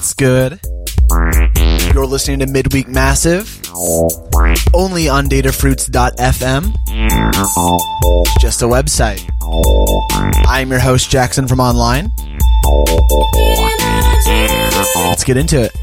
What's good? You're listening to Midweek Massive, only on datafruits.fm. Just a website. I'm your host, Jackson from online. Let's get into it.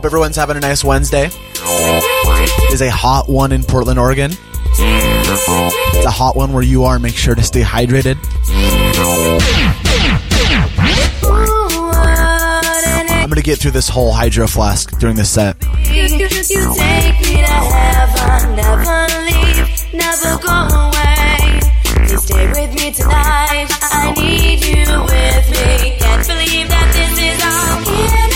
Hope everyone's having a nice Wednesday. It is a hot one in Portland, Oregon. It's a hot one where you are. Make sure to stay hydrated. I'm going to get through this whole hydro flask during this set. I need you with me. Can't believe that this is all.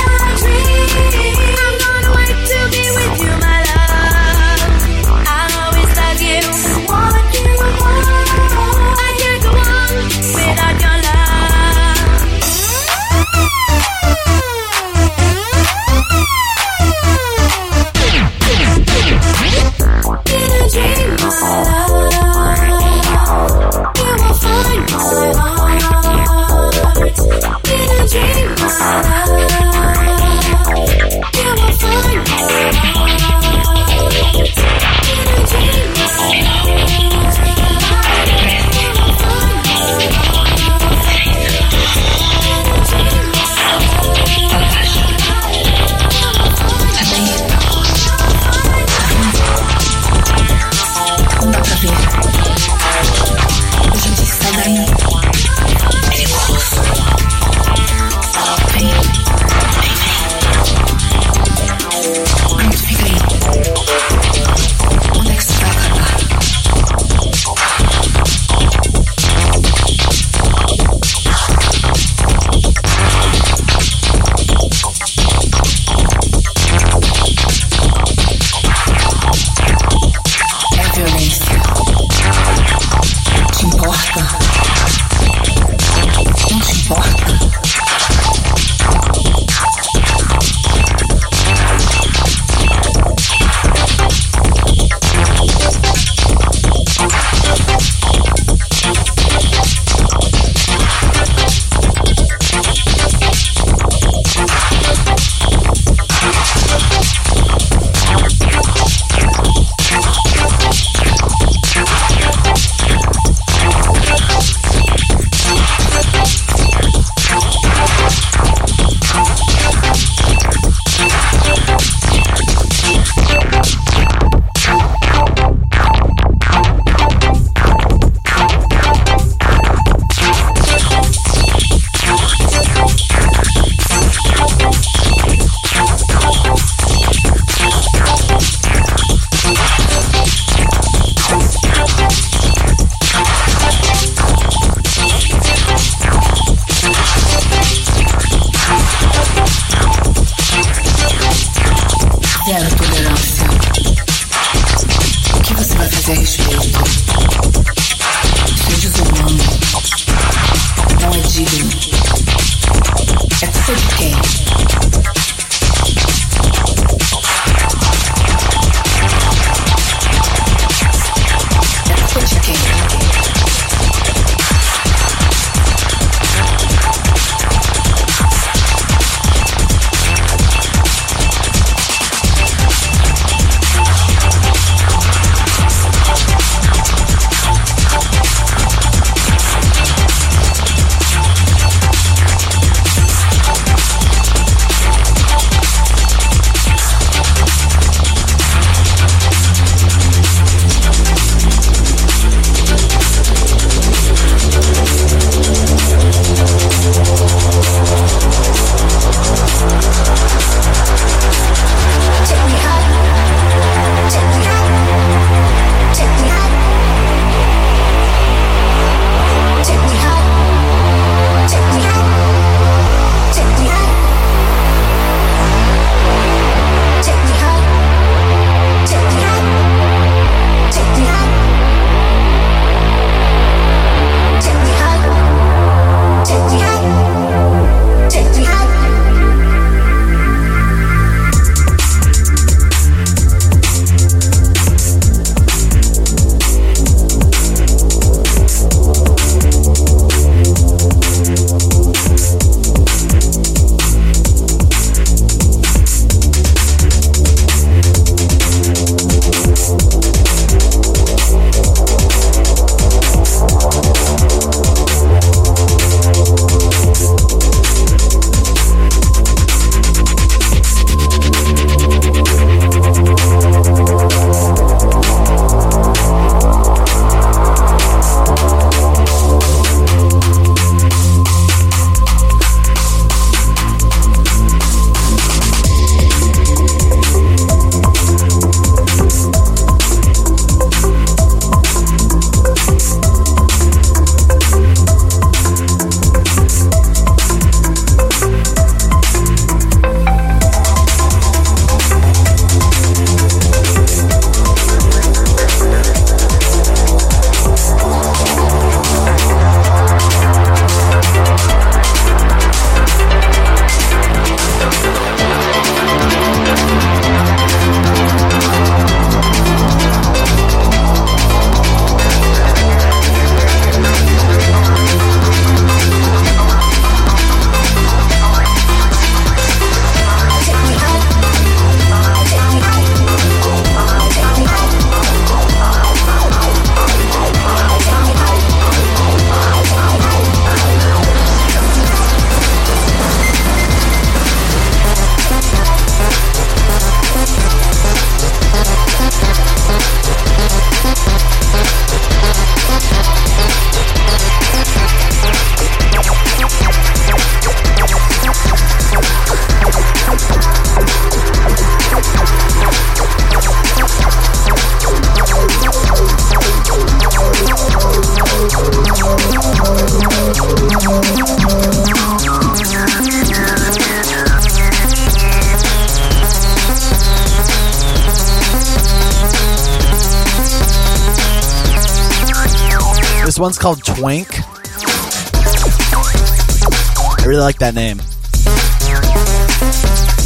I really like that name.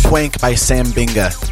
Twank by Sam Binga.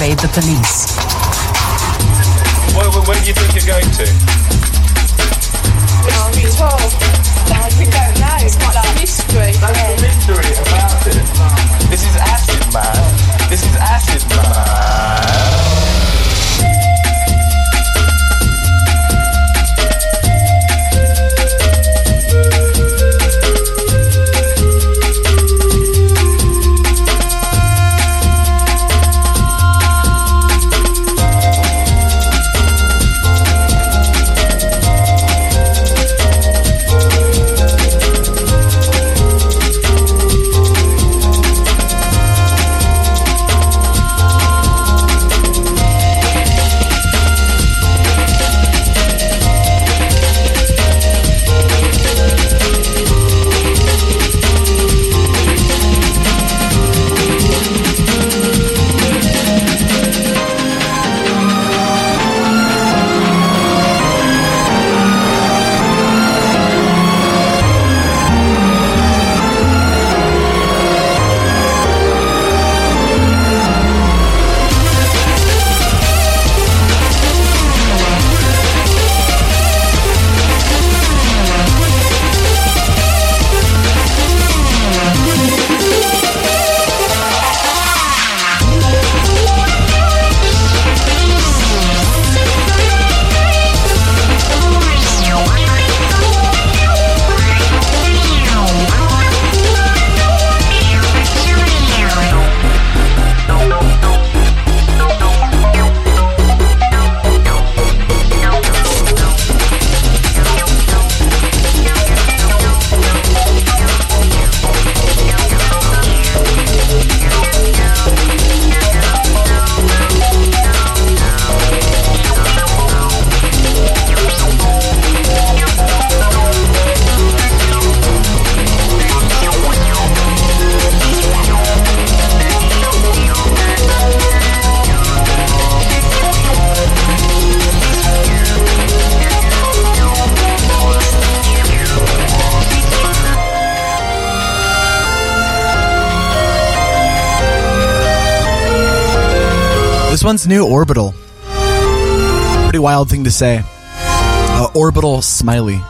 survey a polícia. new Orbital. Pretty wild thing to say. Uh, orbital Smiley.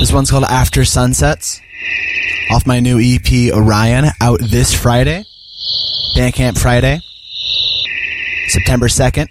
This one's called After Sunsets off my new EP Orion out this Friday. Bandcamp Friday. September 2nd.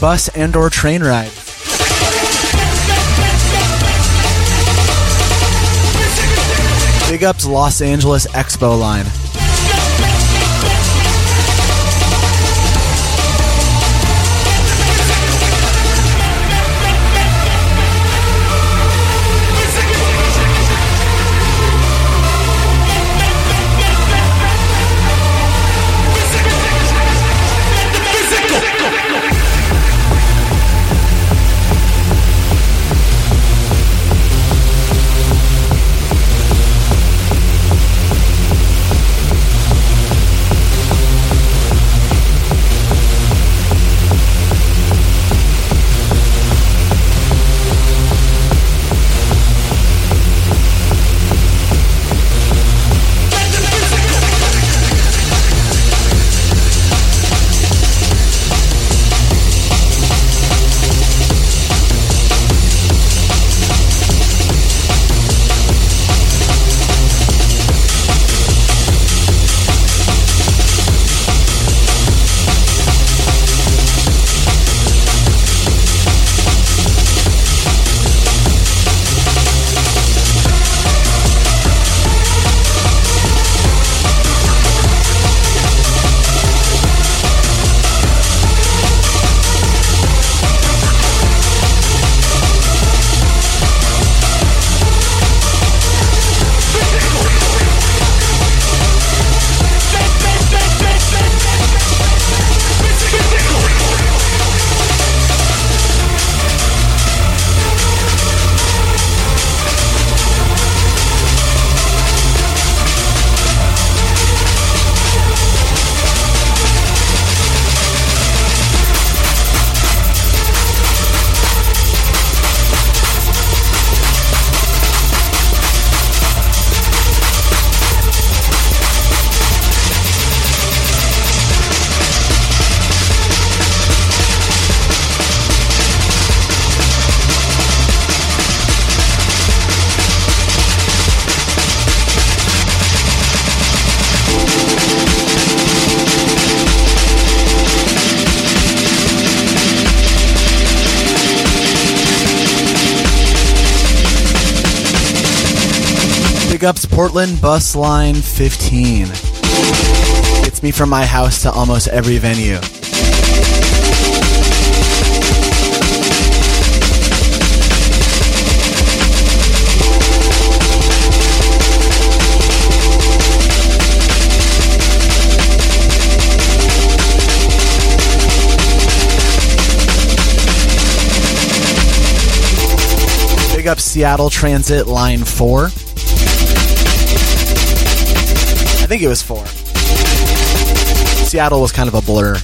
Bus and or train ride. Big ups Los Angeles Expo line. Portland Bus Line 15. Gets me from my house to almost every venue. Up Seattle Transit Line 4. Think it was 4. Seattle was kind of a blur.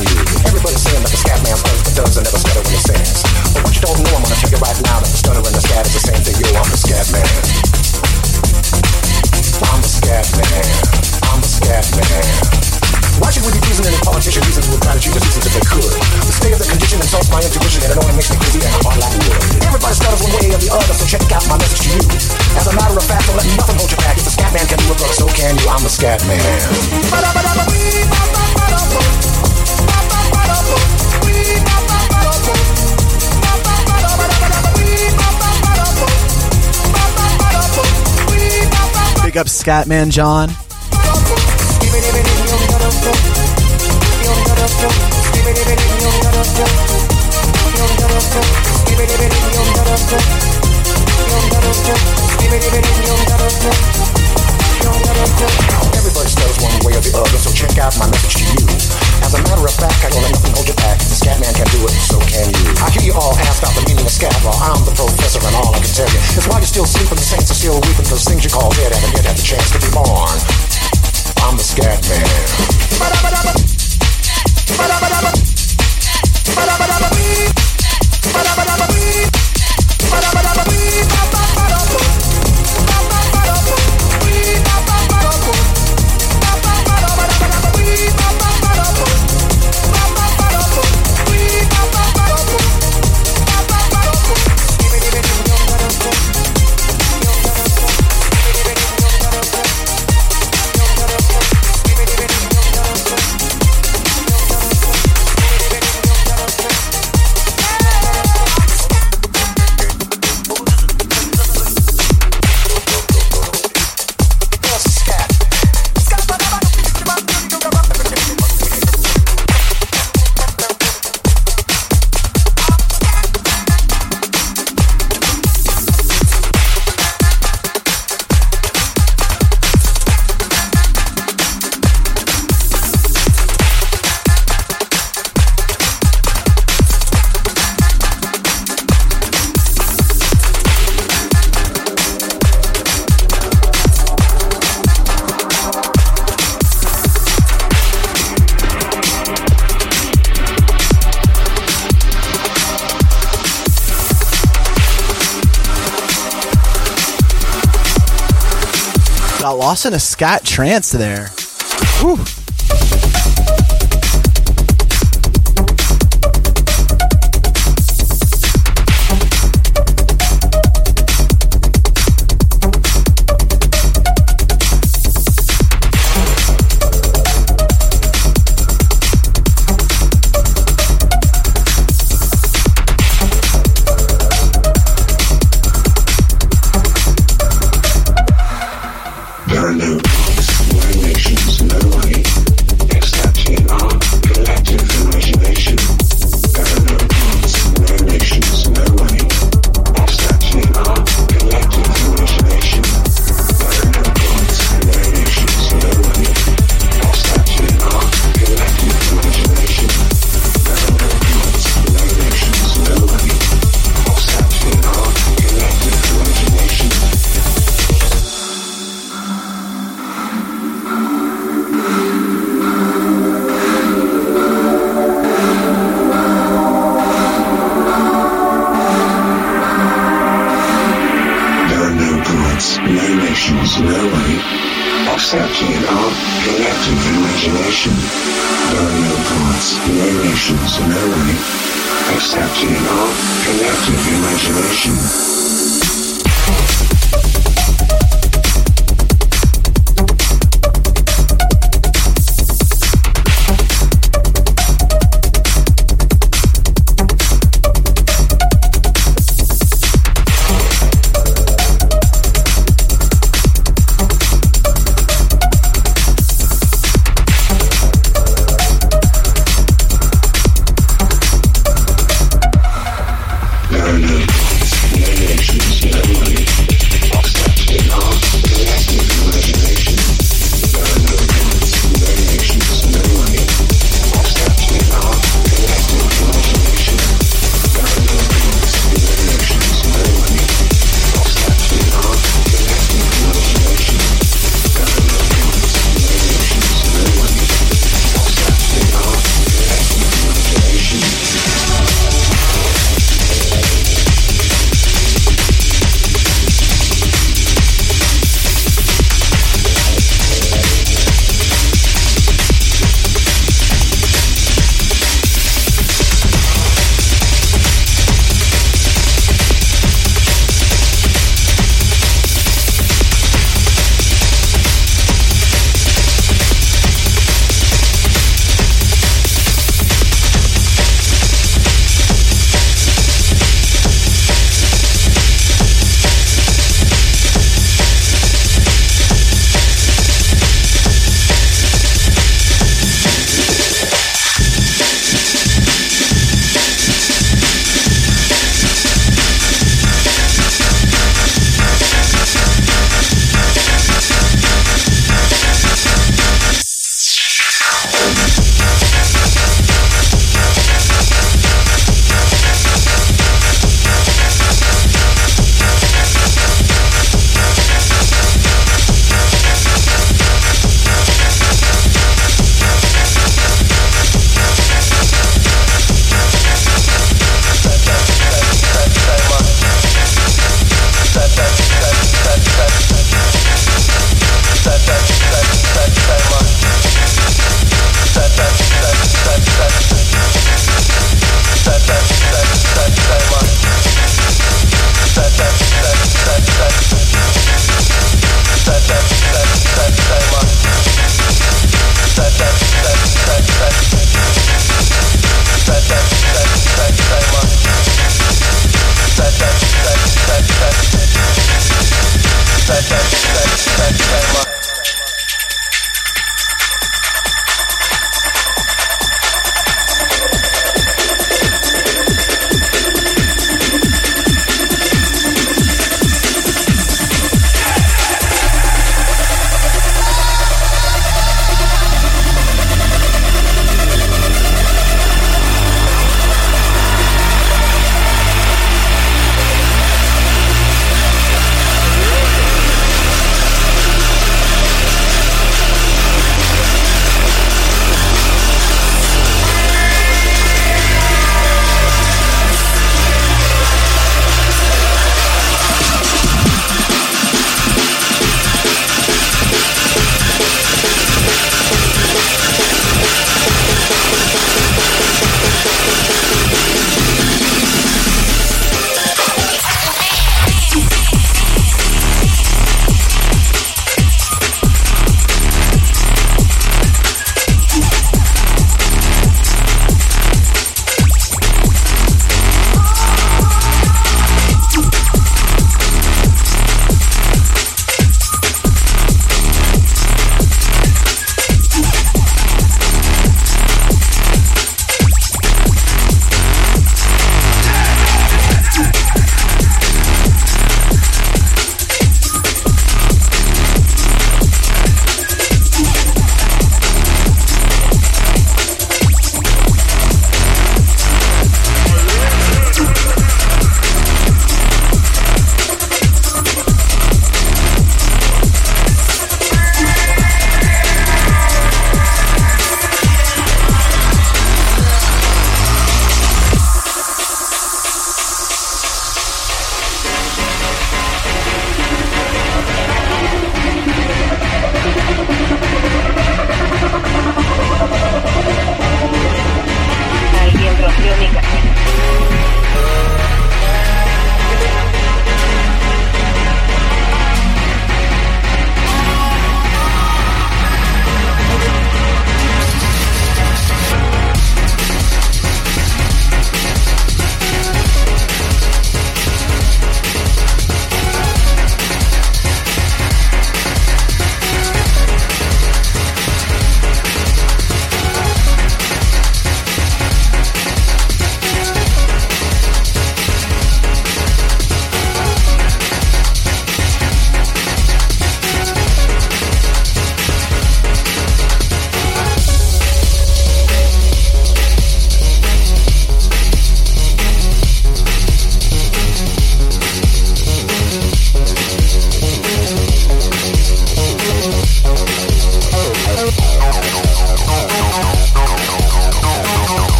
It, you. Everybody's saying that the scat man does, but does and never stutter when he sings. Oh, but what you don't know, I'm gonna tell you right now that the and the scat is the same thing. Yo, I'm the scat man. I'm the scat man. I'm the scat man. Why should we be pleasing any politician reasons who would try to cheat us reasons if they could? The state of the condition insults my intuition and it only makes me crazy and hard like wood. Everybody stutters one way or the other, so check out my message to you. As a matter of fact, don't let nothing hold you back. If the scat man can do it, brother, so can you. I'm the scat man. Scatman John. Everybody stutters one way or the other, so check out my message to you. As a matter of fact, I don't let nothing hold you back. The scat man can do it, so can you. I hear you all ask about the meaning of scat law. I'm the professor, and all I can tell you is you're still sleeping, the saints are still things you call dead haven't yet had the chance to be born. I'm the scat man. lost in a scat trance there. Whew. perception all collective imagination. Burial thoughts, narrations, memory. Accepting all collective imagination.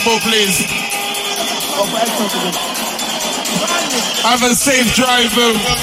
possible, please. Have a safe drive home.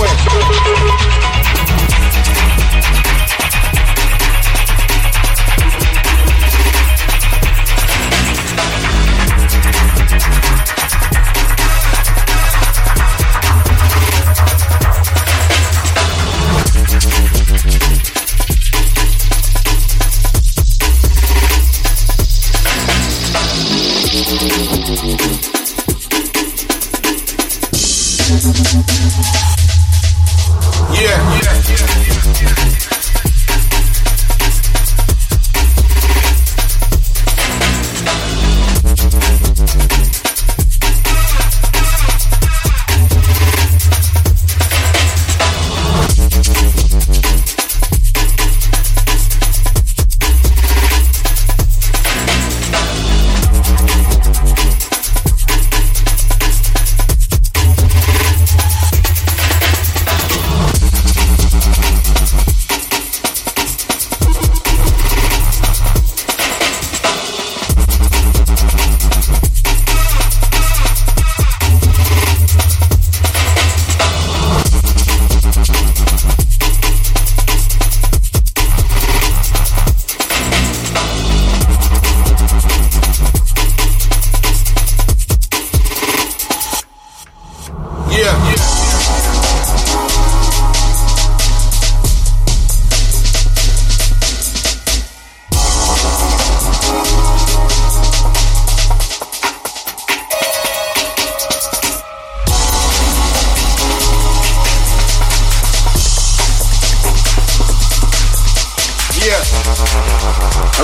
quick.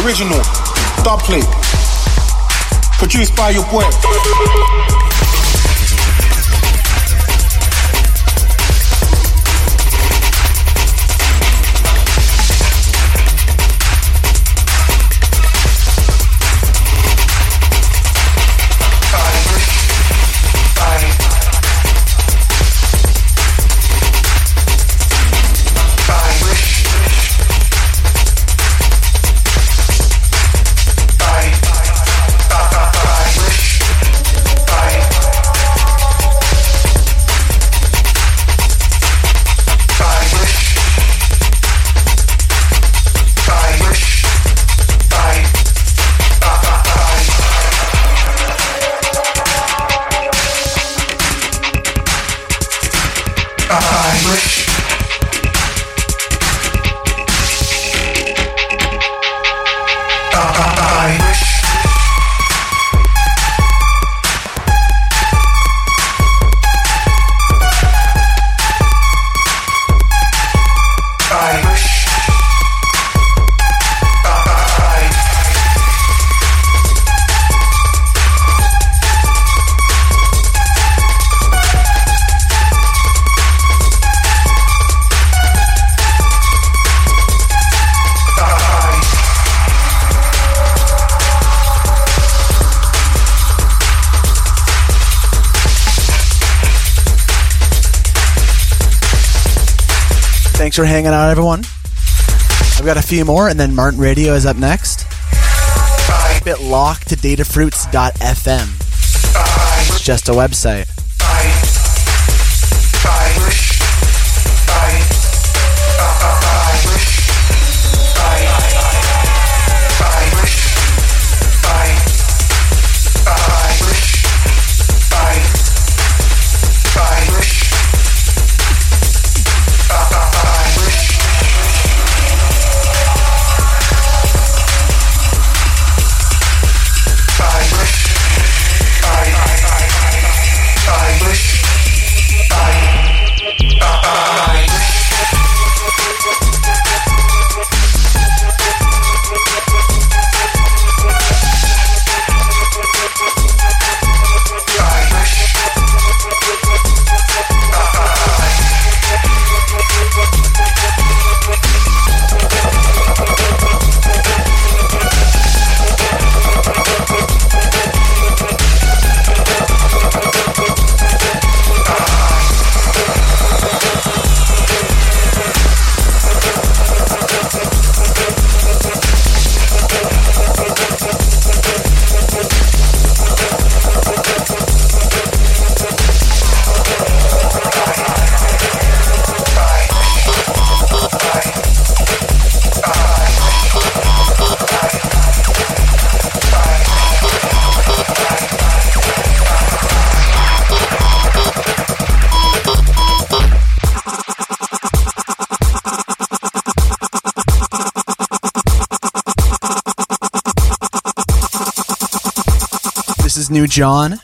original. Dubplate. Produced by your boy. Thanks for hanging out, everyone. I've got a few more, and then Martin Radio is up next. Keep it locked to datafruits.fm. It's just a website. New John.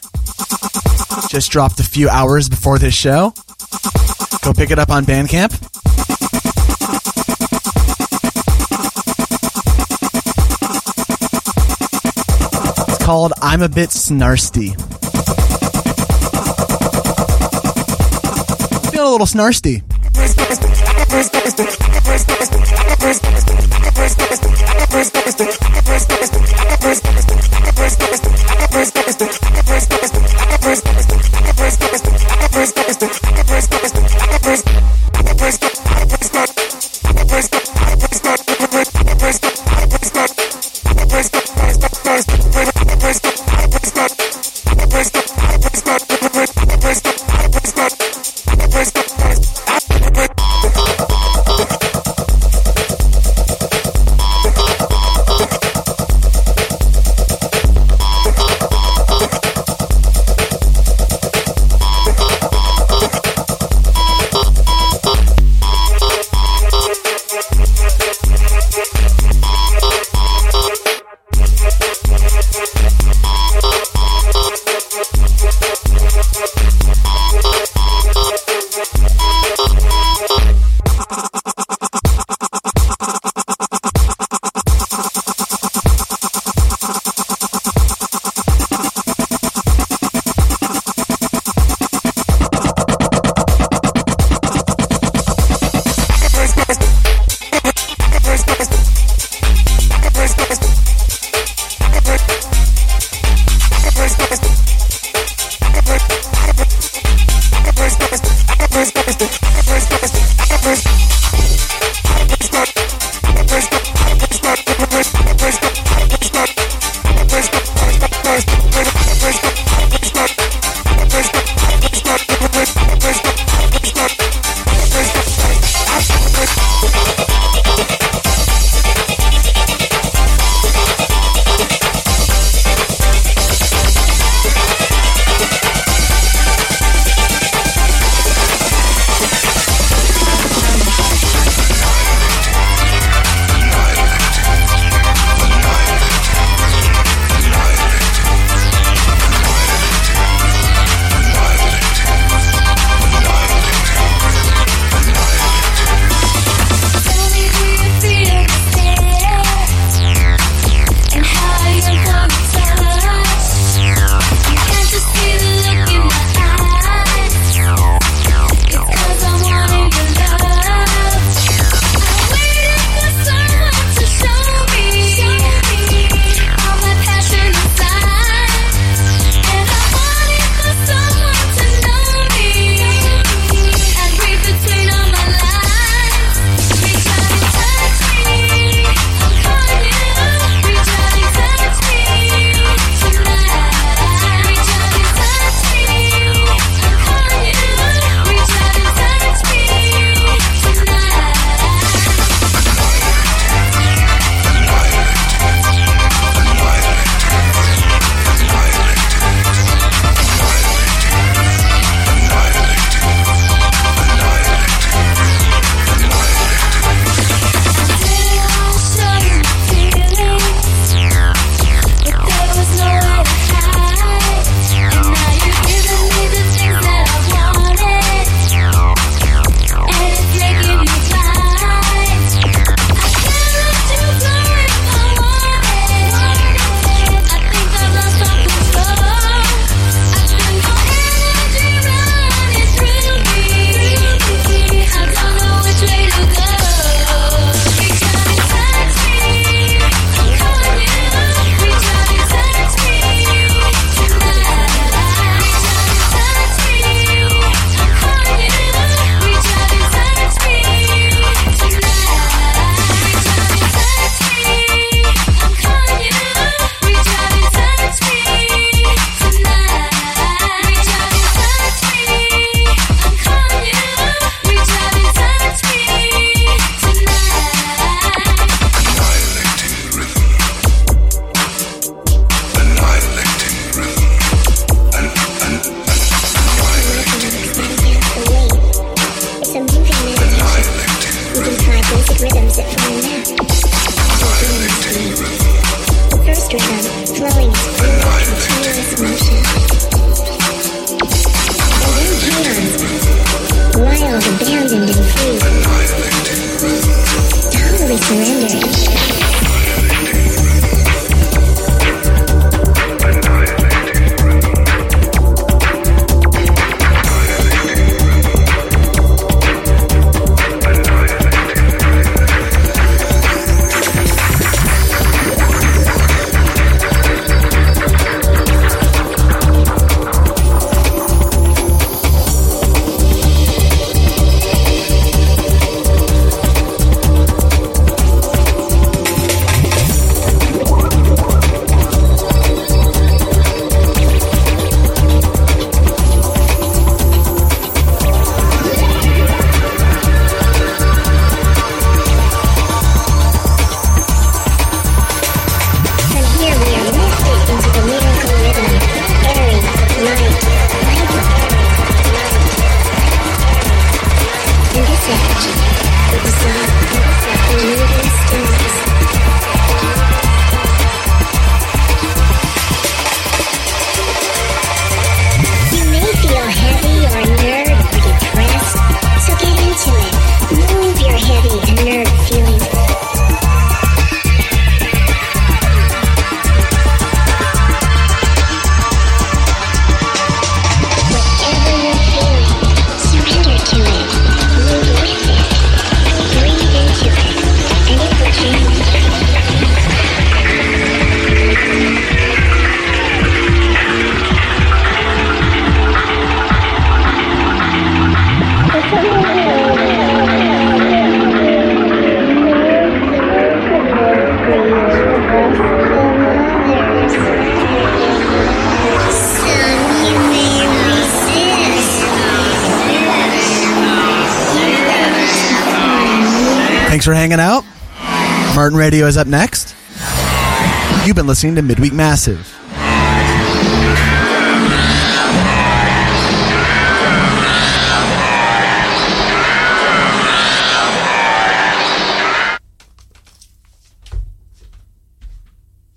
Just dropped a few hours before this show. Go pick it up on Bandcamp. It's called I'm a Bit Snarsty. Feeling a little snarsty. Estoy... Thanks for hanging out. Martin Radio is up next. You've been listening to Midweek Massive.